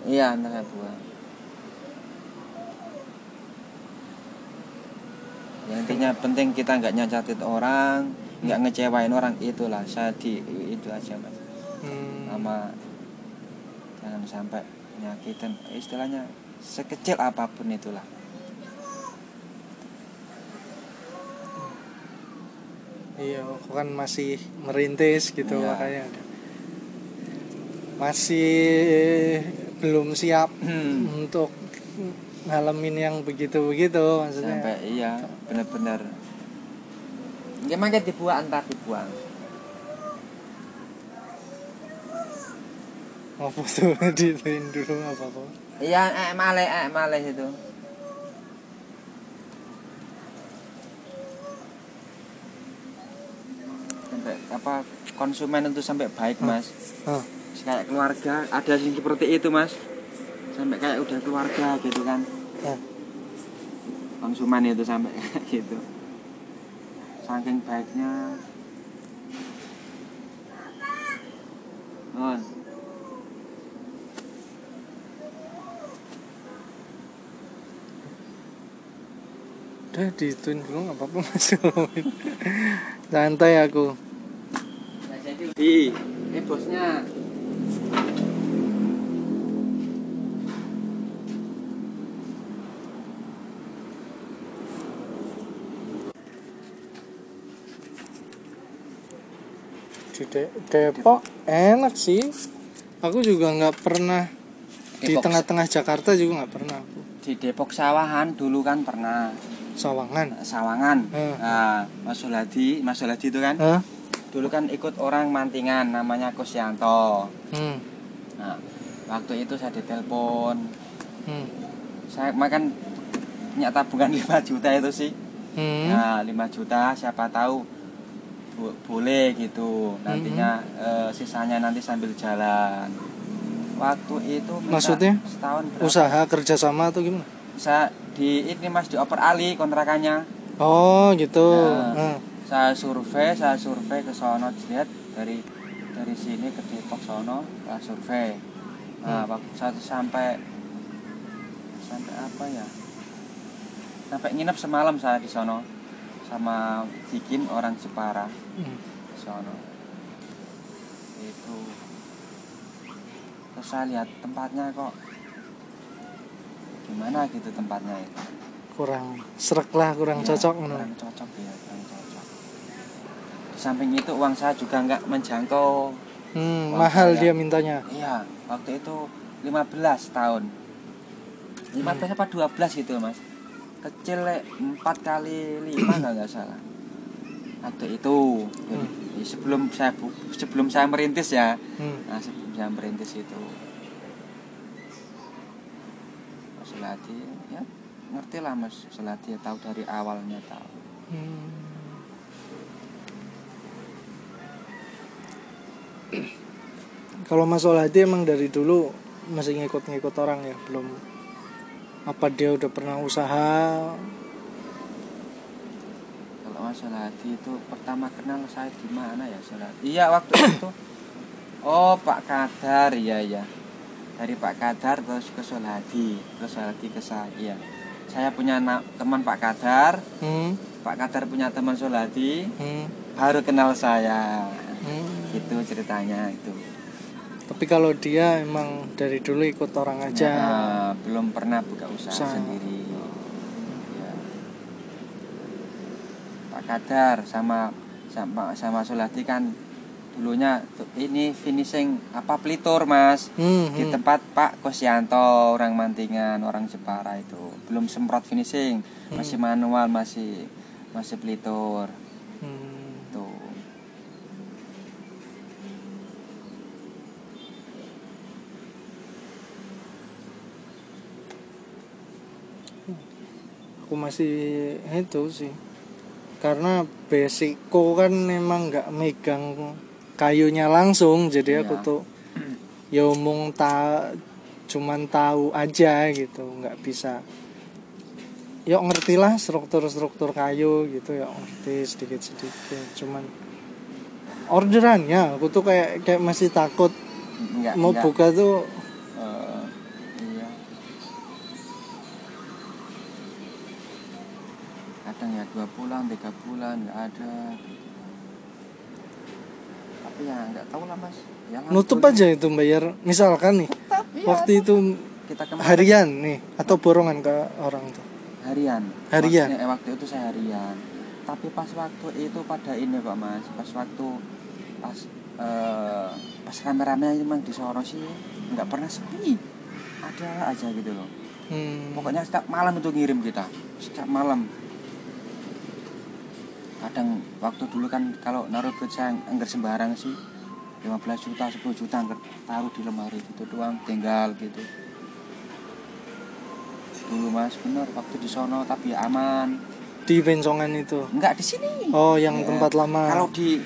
Iya ntar saya buang. Ya intinya penting kita nggak nyacatin orang nggak ngecewain orang itulah saya di itu aja mas. Hmm, sama jangan sampai nyakitin istilahnya sekecil apa pun itulah. Iya aku kan masih merintis gitu Iya. makanya. Masih belum siap untuk ngalamin yang begitu-begitu maksudnya. Sampai iya bener-bener gimana kayak dibuang antar dibuang. Apa tuh dituin dulu apa apa iya eh male eh male itu. Sampai apa konsumen itu sampai baik Hmm. mas. Hah. kayak keluarga ada yang seperti itu mas. Sampai kayak udah keluarga gitu kan. Hah. konsumen itu sampai [laughs] kayak gitu saking baiknya. Oh. udah dituin dulu nggak apa-apa mas. [laughs] Santai aku. Nah, jadi. Di ini bosnya Depok enak sih. Aku juga nggak pernah di tengah-tengah Jakarta juga nggak pernah aku. Di Depok Sawahan dulu kan pernah. Sawangan? Sawangan. Hmm. nah, Mas Suladi Mas Suladi itu kan? Hah? dulu kan ikut orang mantingan namanya Kusyanto. Hmm. nah waktu itu saya ditelepon. Hmm. saya makan punya tabungan [laughs] 5 juta itu sih. Hmm. Nah, 5 juta siapa tahu bo- boleh gitu. Nantinya eh, sisanya nanti sambil jalan. Waktu itu Maksudnya? setahun berapa? usaha kerjasama atau gimana Saya di ini Mas di Oper Ali kontrakannya. oh gitu Nah. Nah. Saya survei, saya survei ke sono lihat dari dari sini ke Depok sono, saya survei. Nah, Hmm. waktu saya sampai sampai apa ya? Sampai nginep semalam saya di sono sama bikin orang Jepara. Hmm. sono. Itu. Terus saya lihat tempatnya kok. Gimana gitu tempatnya itu kurang serak lah kurang Iya, cocok kurang cocok ya kurang cocok. Di samping itu uang saya juga nggak menjangkau. Hmm, mahal saya. dia mintanya. Iya waktu itu 15 tahun. 15 apa 12 gitu mas kecil le, 4 kali 5 kalau nggak salah. Waktu itu. Hmm. sebelum saya sebelum saya merintis ya. Hmm. nah sebelum saya merintis itu. Selati ya ngerti lah Mas. Selati ya, tahu dari awalnya tahu. Hmm. Kalau Mas Oladi emang dari dulu masih ngikut-ngikut orang ya, belum apa dia udah pernah usaha? Kalau Mas Soladi itu pertama kenal saya di mana ya Soladi? Iya waktu itu. [coughs] Oh Pak Kadar iya ya. Dari Pak Kadar terus ke Soladi, terus Soladi ke saya. Iya. Saya punya na- teman Pak Kadar, Hmm. Pak Kadar punya teman Soladi, Hmm. baru kenal saya. Hmm. Gitu ceritanya itu. Tapi kalau dia emang dari dulu ikut orang aja. Nah, belum pernah buka usaha Usaha. sendiri. Ya. Pak Kadar sama sama sama Soladi kan dulunya ini finishing apa pelitur mas Hmm, di hmm. tempat Pak Kosianto orang Mantingan orang Jepara itu belum semprot finishing masih manual masih masih pelitur Hmm. tuh aku masih itu sih karena basicku kan memang nggak megang kayunya langsung jadi aku Iya. tuh ya omong ta cuman tahu aja gitu nggak bisa ya ngerti lah struktur-struktur kayu gitu ya ngerti sedikit-sedikit cuman orderannya aku tuh kayak kayak masih takut enggak mau enggak. buka tuh Eh, iya kadang ya dua bulan tiga bulan nggak ada tapi ya nggak tahu lah mas. Ya, nutup aja itu bayar misalkan nih waktu itu kita kemarin harian nih atau borongan ke orang tuh harian. Harian. Maksudnya, eh, waktu itu saya harian. Tapi pas waktu itu pada ini pak mas. Pas waktu pas eh, pas rame-rame emang di Soro sih nggak pernah sepi. Ada aja gitu loh. Hmm. pokoknya setiap malam itu ngirim kita. Setiap malam kadang waktu dulu kan kalau naruh duit saya anggar sembarang sih 15 juta 10 juta anggar taruh di lemari gitu doang tinggal gitu. Dulu mas bener waktu di sono tapi ya aman. Di bencongan itu? Enggak di sini. Oh yang Ya, tempat lama. Kalau di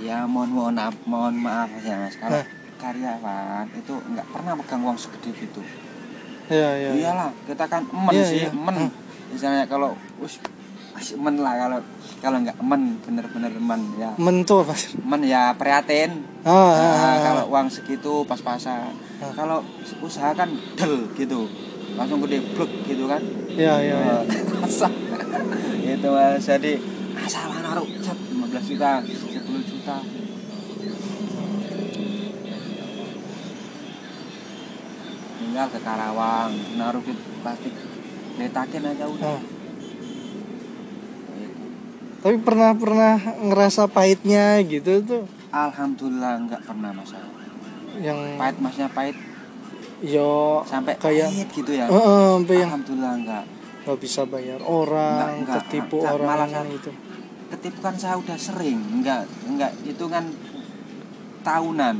ya mohon mohon maaf mohon maaf ya mas. Kalau Hah. karyawan itu nggak pernah megang uang segede gitu. Ya ya, ya. iyalah kita kan emen Iya, sih iya. emen. Misalnya kalau us emen lah kalau kalau nggak emen bener-bener emen ya mentu apa sih emen ya prihatin ah, Nah, ah, ah. kalau uang segitu pas-pasan Ah. kalau usaha kan del gitu langsung gede blok gitu kan ya ya ya. Masa? [laughs] itu mas jadi masalah naruh set 15 juta 10 juta tinggal ke Karawang naruh plastik letakin aja udah Ah. Gitu. tapi pernah pernah ngerasa pahitnya gitu tuh? Alhamdulillah nggak pernah masalah yang pahit masnya pahit. Yo sampai Kayak- pahit gitu ya? Eh, eh, sampai yang Alhamdulillah enggak nggak bisa bayar orang Nggak, nggak. ketipu Nggak, orang malah saya- itu ketipu kan saya udah sering enggak enggak itu kan tahunan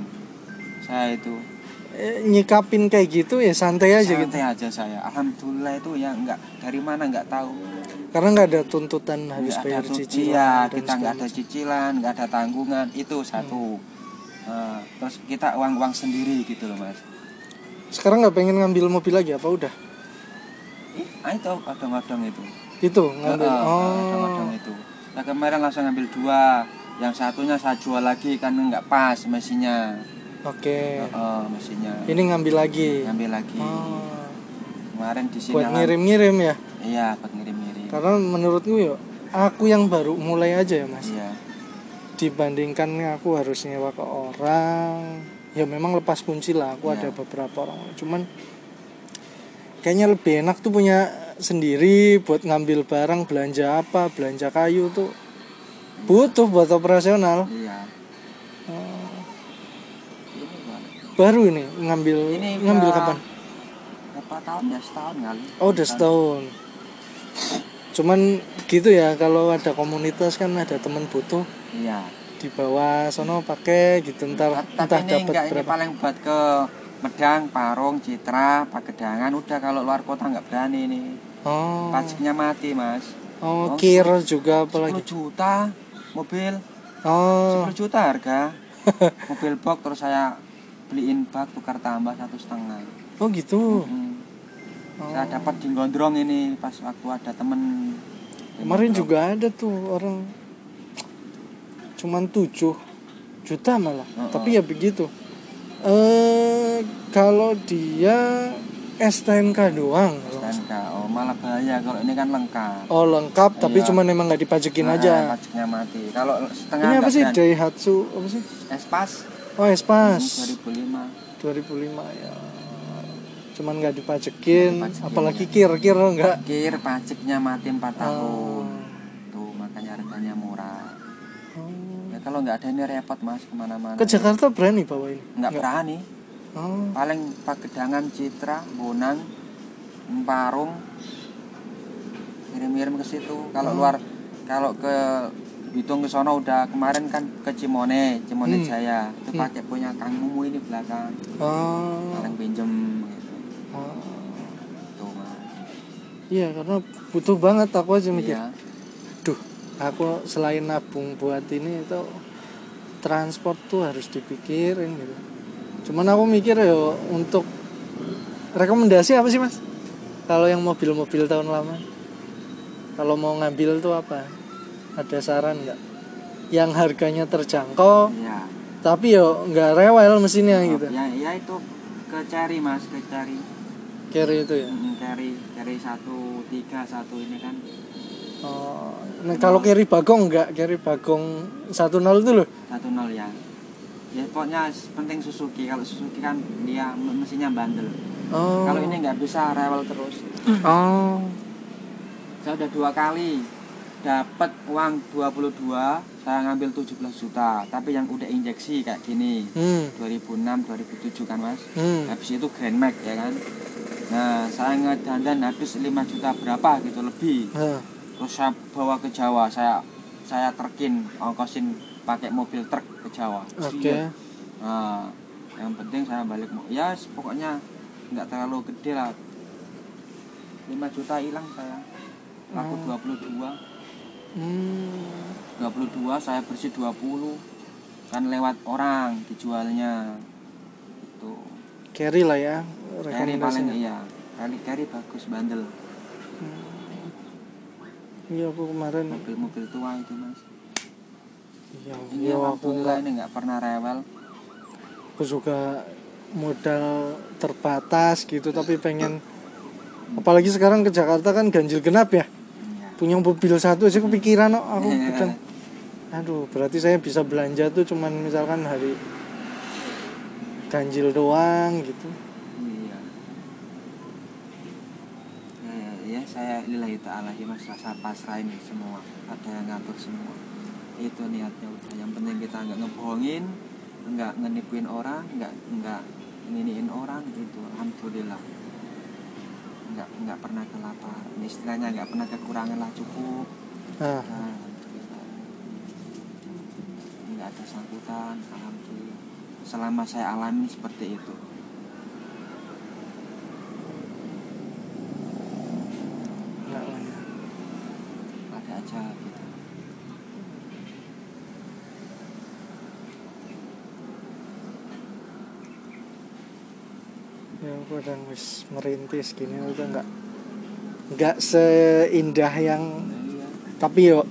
saya itu. Eh, nyikapin kayak gitu ya santai aja gitu. santai aja saya. Alhamdulillah itu ya enggak dari mana enggak tahu karena nggak ada tuntutan harus bayar ada cicilan iya dan kita nggak ada cicilan nggak ada tanggungan itu satu. Eh, terus kita uang uang sendiri gitu loh mas. Sekarang nggak pengen ngambil mobil lagi apa udah? Ih, ah, itu kadang-kadang itu. Gitu ngambil. Heeh, oh. kadang-kadang itu. Nah kemarin langsung ngambil dua. Yang satunya saya jual lagi kan nggak pas mesinnya. Oke. Heeh, mesinnya. Ini ngambil lagi? Ngambil lagi. Oh, kemarin di sini buat alham- ngirim-ngirim ya? Iya buat ngirim-ngirim karena menurutku ya aku yang baru mulai aja ya mas. Iya. Dibandingkan aku harus nyewa ke orang ya memang lepas kunci lah aku Iya. ada beberapa orang. Cuman kayaknya lebih enak tuh punya sendiri buat ngambil barang belanja apa belanja kayu tuh butuh buat operasional. Iya. Gua- baru ini ngambil Ini ngambil kapan? berapa tahun? Ya setahun kali. Oh udah setahun cuman gitu ya kalau ada komunitas kan ada temen butuh. Iya. Di bawah sono pakai gitu ntar tapi entah ini dapat enggak ini paling buat ke Medang, Parung, Citra, Pagedangan. Udah kalau luar kota nggak berani nih oh. Pajaknya mati mas. Oh, Oh, kir juga 10 apalagi. juta mobil. Oh, 10 juta harga. [laughs] Mobil box terus saya beliin bak tukar tambah satu setengah. Oh gitu. Hmm. Oh. saya dapat di gondrong ini pas waktu ada temen Kemarin Gondrong. juga ada tuh orang cuman 7 juta malah. Oh, Tapi ya begitu. Eh kalau dia STNK doang. STNK oh malah bahaya kalau ini kan lengkap Oh, lengkap tapi Iya. cuman emang nggak dipajekin Nah, aja. pajaknya mati kalau setengah Ini apa sih. Daihatsu apa sih? Espas Oh, Espas. Hmm, 2005 2005 ya. Cuman nggak dipajekin, Nggak dipajekin, apalagi ya. kir-kir enggak. kir pajaknya mati 4 tahun Oh. tuh makanya harganya murah Oh. ya kalau nggak ada ini repot mas ke mana-mana Ke Jakarta berani bawa ini? nggak berani Oh. paling Pagedangan Citra Bonang Parung kirim-kirim ke situ kalau Oh. luar kalau ke Bitung ke sono udah kemarin kan ke Cimone Cimone Hmm. Jaya itu Hmm. pakai punya Kang Mumu ini belakang Oh. paling pinjem Oh. tuh Iya, karena butuh banget aku aja mikir. iya Duh, aku selain nabung buat ini itu transport tuh harus dipikirin gitu. Cuman aku mikir ya untuk rekomendasi apa sih mas? Kalau yang mobil-mobil tahun lama, kalau mau ngambil tuh apa? Ada saran nggak? Yang harganya terjangkau, iya tapi yo nggak rewel mesinnya gitu. ya ya itu ke Cherry mas ke Cherry Carry itu ya. Mm, Cherry Cherry satu tiga satu ini kan Oh, nah kalau carry bagong nggak? Carry bagong 10 itu loh. satu nol ya ya pokoknya penting Suzuki kalau Suzuki kan dia me- mesinnya bandel Oh. kalau ini nggak bisa rewel terus Oh. saya udah dua kali dapat uang 22 saya ngambil 17 juta tapi yang udah injeksi kayak gini Hmm. 2006 2007 kan mas Hmm. habis itu Grand Max ya kan nah saya ngedandan habis 5 juta berapa gitu lebih. Nah, terus saya bawa ke Jawa saya saya terkin ongkosin pakai mobil truk ke Jawa. Oke. Iya. nah yang penting saya balik mo- ya pokoknya nggak terlalu gede lah. 5 juta hilang saya. Laku Oh. 22 Hmm. 22 saya bersih 20 kan lewat orang dijualnya. Itu Carry lah ya carry paling iya. Kali carry bagus bandel. Iya aku kemarin. mobil-mobil tua itu mas. Iya, ini iya aku alhamdulillah ini nggak pernah rewel. Aku juga modal terbatas gitu tapi pengen apalagi sekarang ke Jakarta kan ganjil genap ya. Iya. punya mobil satu aja kepikiran kok aku Iya. kadang. Aduh berarti saya bisa belanja tuh cuman misalkan hari ganjil doang gitu Iya. Ya, ya saya lillahi ta'ala ya mas rasa pasrahin semua. Ada yang ngatur semua. Itu niatnya udah. Yang penting kita nggak ngebohongin nggak ngenipuin orang nggak nggak nginiin orang gitu alhamdulillah. Nggak nggak pernah kelaparan. Istilahnya nggak pernah kekurangan lah cukup. Nah Nah, alhamdulillah. Nggak ada sangkutan alhamdulillah. Selama saya alami seperti itu enggak lah ya. Ada aja gitu ya aku kadang wis merintis gini udah nggak nggak seindah yang iya tapi yo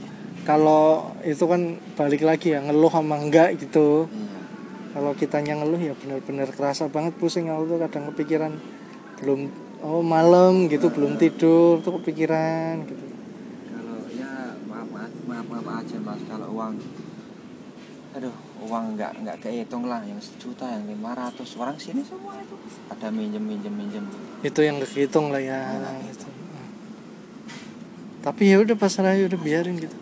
kalau itu kan balik lagi ya ngeluh sama enggak gitu. Iya. Kalau kitanya ngeluh ya benar-benar kerasa banget pusing aku tuh kadang kepikiran belum oh malam gitu belum tidur tuh kepikiran gitu kalau ya maaf maaf maaf, maaf aja mas. Kalau uang aduh uang nggak nggak kehitung lah. Yang sejuta yang 500 orang sini semua itu ada minjem minjem minjem itu yang kehitung lah ya gitu. tapi ya udah pasrah aja udah biarin gitu.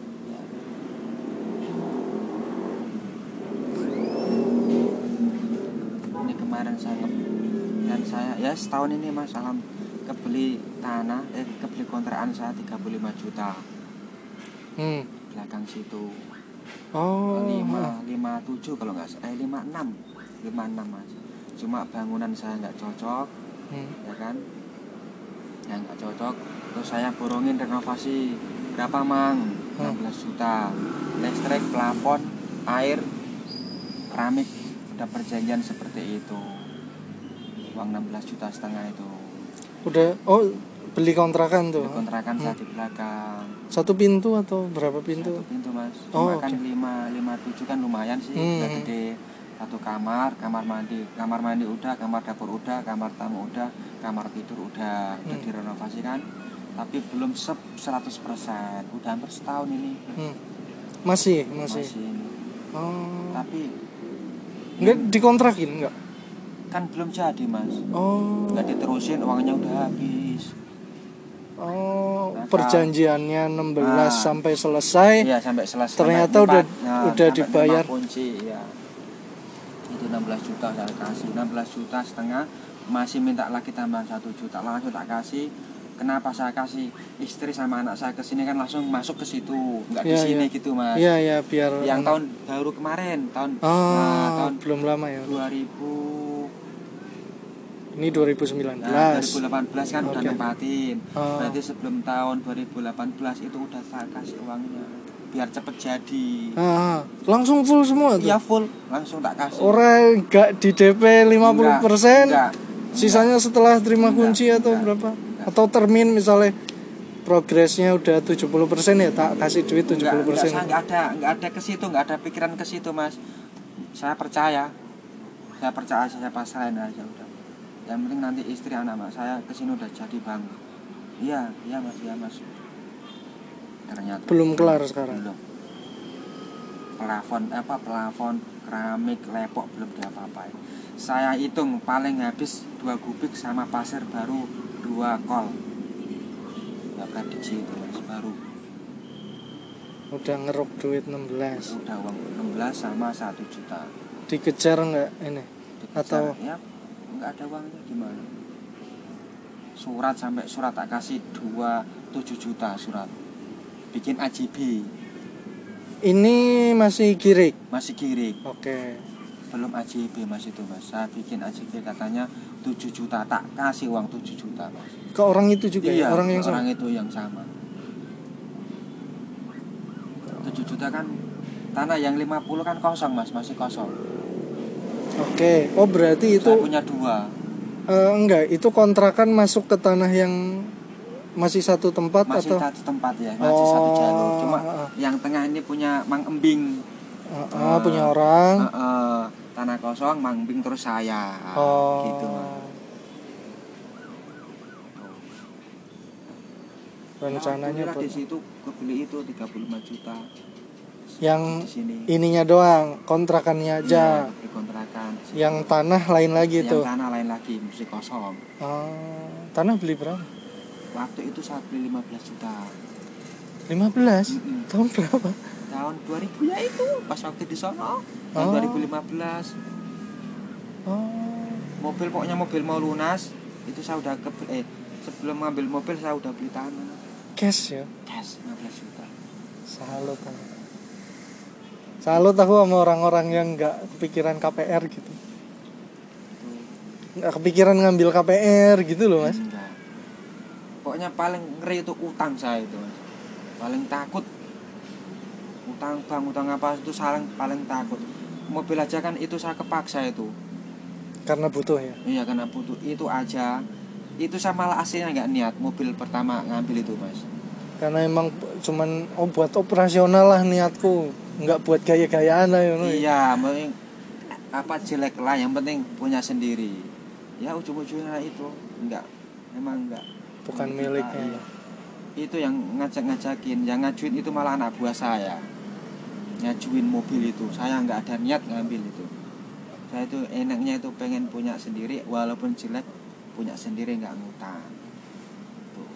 Ini kemarin saya dan saya ya setahun ini mas alam kebeli tanah eh kebeli kontrakan saya 35 juta. Hmm. Belakang situ. Oh. Lima lima tujuh kalau nggak eh lima enam. Lima enam mas. Cuma bangunan saya nggak cocok hmm. ya kan? Yang nggak cocok terus saya borongin renovasi berapa mang? Hmm. 16 juta. Listrik plafon air keramik. Udah perjanjian seperti itu. Uang 16 juta setengah itu. Udah oh beli kontrakan tuh. Di kontrakan saya Hmm. di belakang. Satu pintu atau berapa pintu? Satu pintu mas. Oh, cuma kan oke. lima lima tujuh kan lumayan sih. Hmm. udah gede. Satu kamar kamar mandi. Kamar mandi udah kamar dapur udah kamar tamu udah kamar tidur udah. Udah Hmm. direnovasi kan. Tapi belum sep 100% udah hampir setahun ini. Hmm. masih masih, masih ini. Oh. Tapi nggak dikontrakin nggak? Kan belum jadi mas. Oh. Nggak diterusin uangnya udah habis oh perjanjiannya 16 Nah. sampai selesai. Iya sampai selesai. Ternyata sampai udah. Nah, udah dibayar. 50 asuransi ya itu 16 juta saya kasih. 16 juta setengah. Masih minta lagi tambahan satu juta. Langsung tak kasih. Kenapa saya kasih istri sama anak saya ke sini? Kan langsung masuk ke situ. Nggak di Iya, sini iya. gitu mas. Iya ya biar yang anak- tahun baru kemarin. Tahun oh, nah, tahun belum lama ya. 2000 ini 2019 Nah, 2018 kan udah Oke. nempatin. Oh. Berarti sebelum tahun 2018 itu udah saya kasih uangnya biar cepet jadi. Ah, langsung full semua tuh Iya full, langsung tak kasih. orang nggak di DP 50% Enggak, sisanya setelah terima Enggak, kunci atau enggak, berapa enggak. atau termin misalnya progresnya udah 70% ya tak kasih duit 70% Enggak, enggak, saya enggak ada enggak ada ke situ, enggak ada pikiran ke situ, Mas. Saya percaya. Saya percaya saya pasrahin aja udah. Yang penting nanti istri anak mak saya ke sini udah jadi bangga. Iya, iya Mas, iya Mas. Ternyata belum kelar sekarang? belum. Plafon apa plafon keramik lepok belum diapa-apain saya hitung paling habis dua kubik sama pasir baru dua kol. Ya prediksi itu mas baru. Udah ngeruk duit 16 udah uang 16 sama satu juta. Dikejar nggak ini? Dikejar, Atau- ya nggak ada uangnya gimana? Surat sampai surat tak kasih dua tujuh juta surat. Bikin AJB ini masih girik? Masih kirik oke. Belum AJB mas itu mas. Saya bikin AJB katanya 7 juta. Tak kasih uang 7 juta mas. Ke orang itu juga iya ya orang yang orang sama? itu yang sama. 7 juta kan tanah yang 50 kan kosong mas. Masih kosong oke. Oh berarti itu saya punya dua. Eh, enggak itu kontrakan masuk ke tanah yang masih satu tempat masih atau? satu tempat ya masih satu jalur. Oh, cuma ah, ah. yang tengah ini punya Mang Embing. Ah, ah, punya orang. Eh, eh, tanah kosong Mang Embing terus saya. Oh. Gitu rencananya Ya, buat- di situ kebeli itu 35 juta yang sini. ininya doang kontrakannya aja. Iya, beli kontrakan. Yang tanah lain lagi yang tuh. tanah lain lagi mesti kosong. Oh, tanah beli berapa? Waktu itu saya beli 15 juta. 15 Mm-mm. tahun berapa? Tahun 2000 ya itu pas waktu di sono. Tahun Oh. 2015 oh. Mobil pokoknya mobil mau lunas itu saya udah ke eh sebelum ngambil mobil saya udah beli tanah. Cash ya? Cash 15 juta. Salut aku. Salut aku sama orang-orang yang nggak kepikiran KPR gitu. Itu nggak kepikiran ngambil KPR gitu loh mas. Enggak. Pokoknya paling ngeri itu utang saya itu mas. Paling takut. Utang bang utang apa itu saling paling takut. Mobil aja kan itu saya kepaksa itu. Karena butuh ya? Iya karena butuh. Itu aja. Itu saya malah aslinya nggak niat mobil pertama ngambil itu mas. Karena emang cuman oh buat operasional lah niatku nggak buat gaya-gayaan lah ya iya penting apa jelek lah yang penting punya sendiri. Ya ujung-ujungnya itu. Enggak emang enggak bukan Kita, miliknya. iya. itu yang ngajak-ngajakin. Yang ngajuin itu malah anak buah saya. Ngajuin mobil itu. Saya nggak ada niat ngambil itu. Saya itu enaknya itu pengen punya sendiri. Walaupun jelek punya sendiri nggak ngutang Tuh.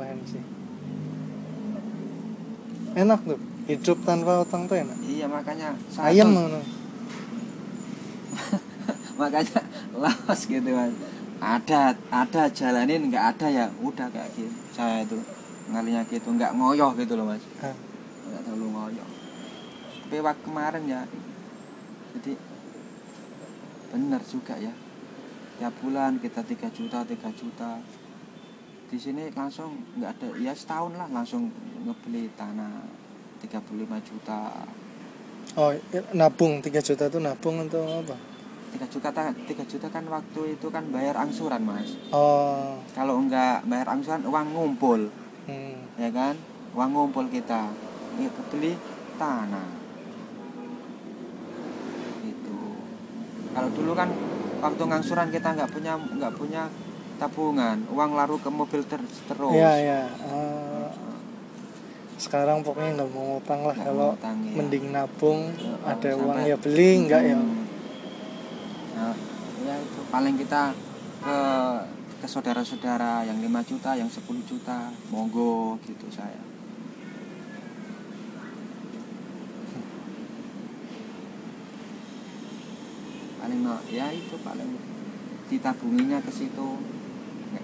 Keren sih. Enak tuh hidup tanpa utang tuh enak. Iya makanya ayam tuh- mana [laughs] makanya los gitu mas. Ada ada jalanin nggak ada ya udah kayak gitu. Saya itu ngalinya gitu nggak ngoyoh gitu loh mas. Hah. nggak terlalu ngoyoh. Tapi waktu kemarin ya. Jadi benar juga ya. Tiap bulan kita 3 juta 3 juta di sini langsung nggak ada ya setahun lah langsung ngebeli tanah 35 juta. Oh nabung 3 juta tuh nabung atau apa? 3 juta kan 3 juta kan waktu itu kan bayar angsuran mas. Oh. Kalau enggak bayar angsuran uang ngumpul. Hmm. ya kan? Uang ngumpul kita. Ya kebeli tanah. Itu kalau dulu kan waktu ngangsuran kita nggak punya nggak punya tabungan uang laru ke mobil ter terus. Ya ya uh, sekarang pokoknya nggak mau utang lah. Kalau ya. mending nabung ya, ada uang ya beli hmm. nggak ya? Nah, ya itu. Paling kita ke ke saudara-saudara yang 5 juta yang 10 juta. Monggo gitu saya. Paling ya itu paling. Ditabunginya ke situ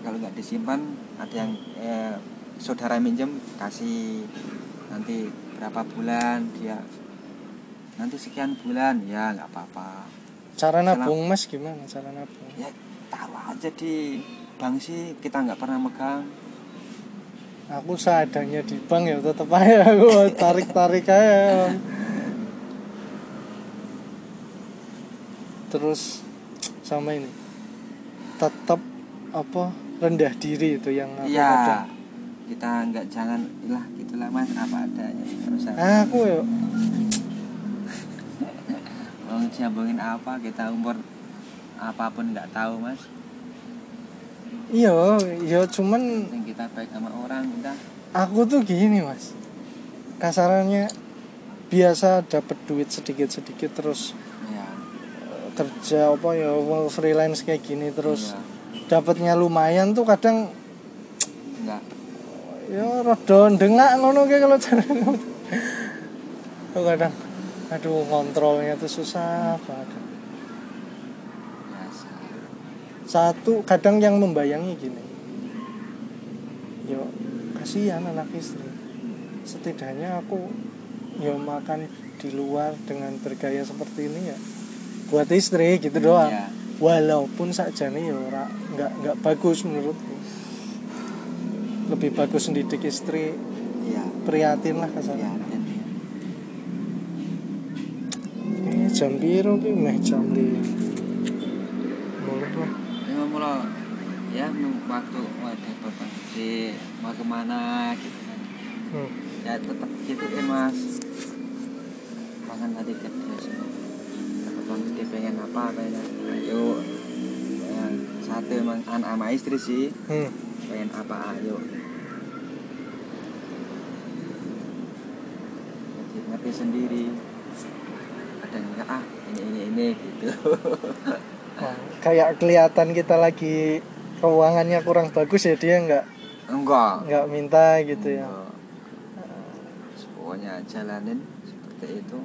kalau nggak disimpan ada yang eh, saudara minjem kasih nanti berapa bulan dia nanti sekian bulan ya nggak apa-apa. Cara nabung mas gimana cara nabung? Ya taruh aja di bank sih kita nggak pernah megang. Aku seadanya di bank ya tetep aja aku tarik tarik aja. Terus sama ini tetap apa rendah diri itu yang aku Iya. kadang. kita nggak jangan lah gitulah mas apa adanya. Usah aku ya. Mau nyambungin apa kita umur apa pun nggak tahu mas. Iya ya cuman yang kita baik sama orang udah. Aku tuh gini mas. Kasarannya biasa dapat duit sedikit sedikit terus ya kerja apa ya freelance kayak gini terus iya. Dapatnya lumayan tuh kadang nggak ya rada ndengak ngono kayak kalau Tuh kadang aduh kontrolnya tuh susah banget satu kadang yang membayangi gini. Yo kasihan anak istri. Setidaknya aku yo makan di luar dengan bergaya seperti ini ya buat istri gitu doang. Iya. Walaupun sakjane ya ora nggak nggak bagus menurutku. Lebih bagus mendidik istri iya. prihatin lah kasarnya. Dan iya. ini jam biru ki meh jam di boleh lah. Ini mau mulai ya waktu beban gede mau ke mana gitu kan. Hmm. ya tetap gituin mas. Makan tadi semua beban gede pengen apa pengen ayo ya, satu emang anak sama istri sih. Hmm. pengen apa ayo. Jadi ngerti sendiri. Kadang enggak ah ini ini ini gitu. [laughs] Wah, kayak kelihatan kita lagi keuangannya kurang bagus ya dia nggak? Enggak. Nggak minta gitu ya. Enggak. pokoknya jalanin seperti itu.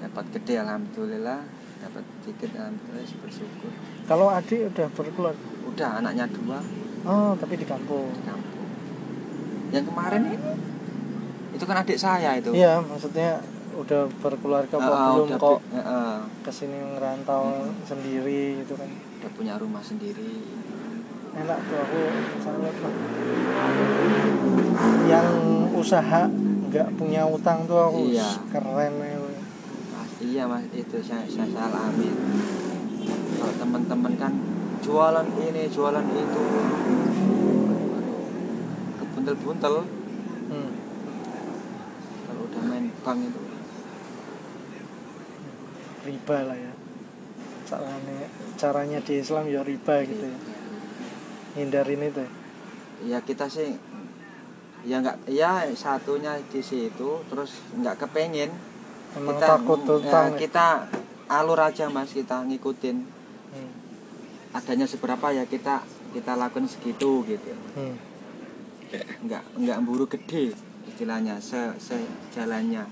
Dapat gede alhamdulillah dapat dikit alhamdulillah bersyukur. Kalau adik udah berkeluarga udah anaknya dua. Oh tapi di kampung. Di kampung. Yang kemarin ini? Itu kan adik saya itu. Iya maksudnya udah berkeluarga Ah, belum udah kok eh, eh, ke sini ngerantau sendiri gitu kan. Udah punya rumah sendiri. Enak tuh aku salut lah. Yang usaha nggak punya utang tuh aku Iya. keren ya iya mas itu saya saya, saya alami. Kalau teman-teman kan jualan ini jualan itu. Kebuntel-buntel. Hmm. kalau udah main bank itu. Riba lah ya. Caranya caranya di Islam ya riba gitu ya. Hindarin itu ya. ya kita sih ya nggak ya satunya di situ terus nggak kepengen emang kita takut ya, utang ya. kita alur aja mas kita ngikutin. Hmm. adanya seberapa ya kita kita lakukan segitu gitu. Hmm. nggak nggak buru gede istilahnya se sejalannya.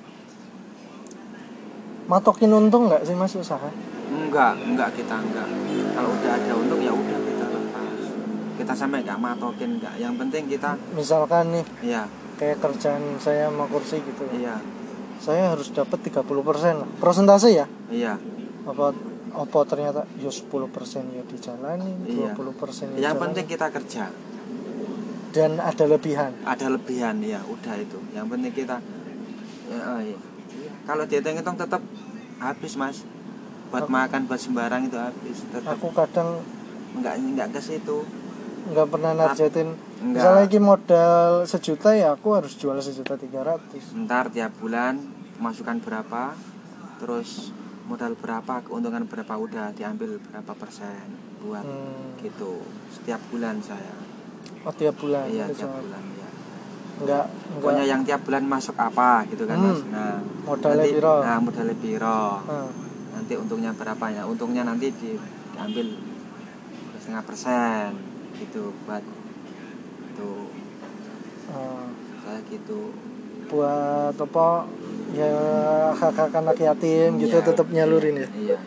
Matokin untung nggak sih mas usaha? Enggak enggak kita enggak kalau udah ada untung ya udah kita lepas. Kita sampai nggak matokin enggak yang penting kita misalkan nih iya. kayak kerjaan saya sama kursi gitu. Ya iya saya harus dapat 30% lah persentase ya? Iya. Apa apa ternyata? Ya 10% ya dijalani Iya. 20% ya yang jalani. penting kita kerja. Dan ada lebihan? Ada lebihan ya udah itu. Yang penting kita ya, oh, iya. kalau dihitung-hitung tetap habis mas. Buat Aku- makan buat sembarang itu habis tetap. Aku kadang nggak nggak ke situ. Nggak pernah nargetin Enggak. misalnya lagi modal sejuta ya aku harus jual sejuta tiga ratus. Ntar tiap bulan masukan berapa terus modal berapa keuntungan berapa udah diambil berapa persen buat hmm. gitu. Setiap bulan saya. Oh tiap bulan iya tiap bulan ya nggak pokoknya nggak yang tiap bulan masuk apa gitu kan Hmm. mas. Nah Modalnya nanti, piro? nah modalnya piro? Ah, nanti untungnya berapa ya? Untungnya nanti di, diambil setengah persen gitu buat tuh ah. saya gitu buat apa ya hak hak anak yatim gitu Iya. tetap nyalurin ya iya